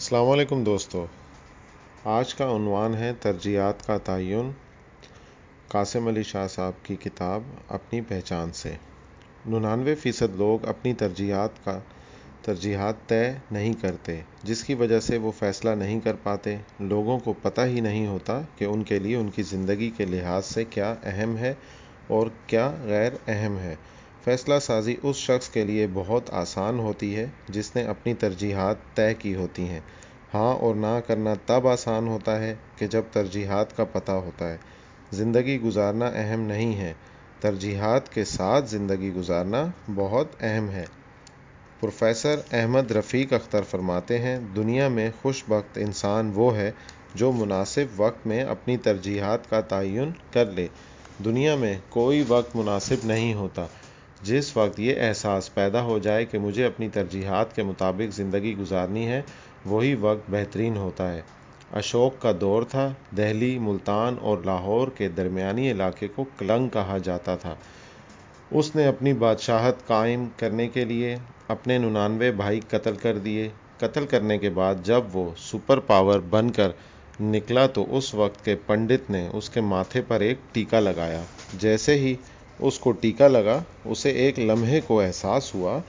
السلام علیکم دوستو۔ آج کا عنوان ہے ترجیحات کا تعین۔ قاسم علی شاہ صاحب کی کتاب اپنی پہچان سے۔ ننانوے فیصد لوگ اپنی ترجیحات کا ترجیحات طے نہیں کرتے، جس کی وجہ سے وہ فیصلہ نہیں کر پاتے۔ لوگوں کو پتہ ہی نہیں ہوتا کہ ان کے لیے ان کی زندگی کے لحاظ سے کیا اہم ہے اور کیا غیر اہم ہے۔ فیصلہ سازی اس شخص کے لیے بہت آسان ہوتی ہے جس نے اپنی ترجیحات طے کی ہوتی ہیں۔ ہاں اور نہ کرنا تب آسان ہوتا ہے کہ جب ترجیحات کا پتہ ہوتا ہے۔ زندگی گزارنا اہم نہیں ہے۔ ترجیحات کے ساتھ زندگی گزارنا بہت اہم ہے۔ پروفیسر احمد رفیق اختر فرماتے ہیں، دنیا میں خوش بخت انسان وہ ہے جو مناسب وقت میں اپنی ترجیحات کا تعین کر لے۔ دنیا میں کوئی وقت مناسب نہیں ہوتا۔ جس وقت یہ احساس پیدا ہو جائے کہ مجھے اپنی ترجیحات کے مطابق زندگی گزارنی ہے، وہی وقت بہترین ہوتا ہے۔ اشوک کا دور تھا، دہلی، ملتان اور لاہور کے درمیانی علاقے کو کلنگ کہا جاتا تھا۔ اس نے اپنی بادشاہت قائم کرنے کے لیے اپنے ننانوے بھائی قتل کر دیے۔ قتل کرنے کے بعد جب وہ سپر پاور بن کر نکلا تو اس وقت کے پنڈت نے اس کے ماتھے پر ایک ٹیکا لگایا۔ جیسے ہی اس کو ٹیکا لگا، اسے ایک لمحے کو احساس ہوا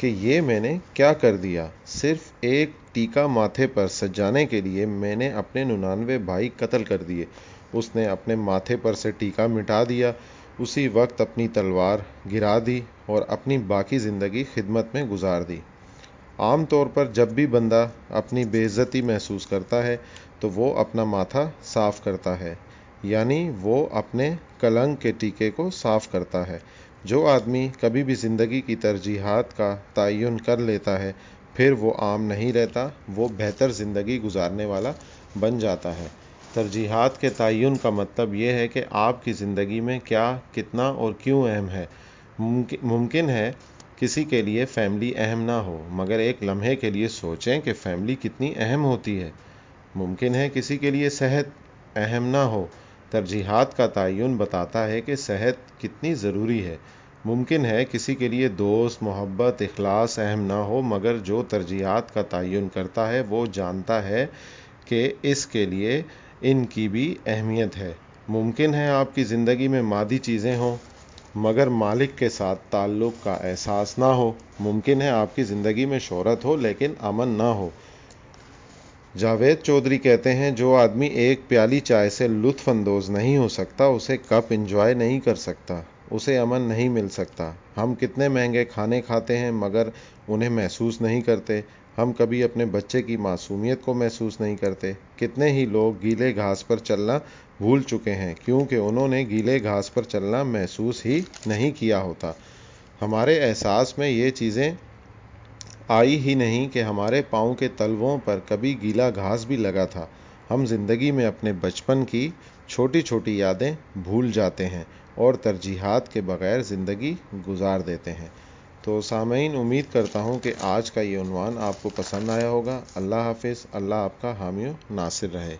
کہ یہ میں نے کیا کر دیا۔ صرف ایک ٹیکا ماتھے پر سجانے کے لیے میں نے اپنے ننانوے بھائی قتل کر دیے۔ اس نے اپنے ماتھے پر سے ٹیکا مٹا دیا، اسی وقت اپنی تلوار گرا دی اور اپنی باقی زندگی خدمت میں گزار دی۔ عام طور پر جب بھی بندہ اپنی بے عزتی محسوس کرتا ہے تو وہ اپنا ماتھا صاف کرتا ہے۔ یعنی وہ اپنے کلنگ کے ٹیکے کو صاف کرتا ہے۔ جو آدمی کبھی بھی زندگی کی ترجیحات کا تعین کر لیتا ہے، پھر وہ عام نہیں رہتا، وہ بہتر زندگی گزارنے والا بن جاتا ہے۔ ترجیحات کے تعین کا مطلب یہ ہے کہ آپ کی زندگی میں کیا، کتنا اور کیوں اہم ہے۔ ممکن ہے کسی کے لیے فیملی اہم نہ ہو، مگر ایک لمحے کے لیے سوچیں کہ فیملی کتنی اہم ہوتی ہے۔ ممکن ہے کسی کے لیے صحت اہم نہ ہو ترجیحات کا تعین بتاتا ہے کہ صحت کتنی ضروری ہے۔ ممکن ہے کسی کے لیے دوست، محبت، اخلاص اہم نہ ہو، مگر جو ترجیحات کا تعین کرتا ہے، وہ جانتا ہے کہ اس کے لیے ان کی بھی اہمیت ہے۔ ممکن ہے آپ کی زندگی میں مادی چیزیں ہوں، مگر مالک کے ساتھ تعلق کا احساس نہ ہو۔ ممکن ہے آپ کی زندگی میں شہرت ہو، لیکن امن نہ ہو۔ جاوید چودھری کہتے ہیں، جو آدمی ایک پیالی چائے سے لطف اندوز نہیں ہو سکتا، اسے کپ انجوائے نہیں کر سکتا، اسے امن نہیں مل سکتا۔ ہم کتنے مہنگے کھانے کھاتے ہیں مگر انہیں محسوس نہیں کرتے۔ ہم کبھی اپنے بچے کی معصومیت کو محسوس نہیں کرتے۔ کتنے ہی لوگ گیلے گھاس پر چلنا بھول چکے ہیں، کیونکہ انہوں نے گیلے گھاس پر چلنا محسوس ہی نہیں کیا ہوتا۔ ہمارے احساس میں یہ چیزیں آئی ہی نہیں کہ ہمارے پاؤں کے تلووں پر کبھی گیلا گھاس بھی لگا تھا۔ ہم زندگی میں اپنے بچپن کی چھوٹی چھوٹی یادیں بھول جاتے ہیں اور ترجیحات کے بغیر زندگی گزار دیتے ہیں۔ تو سامعین، امید کرتا ہوں کہ آج کا یہ عنوان آپ کو پسند آیا ہوگا۔ اللہ حافظ، اللہ آپ کا حامی و ناصر رہے۔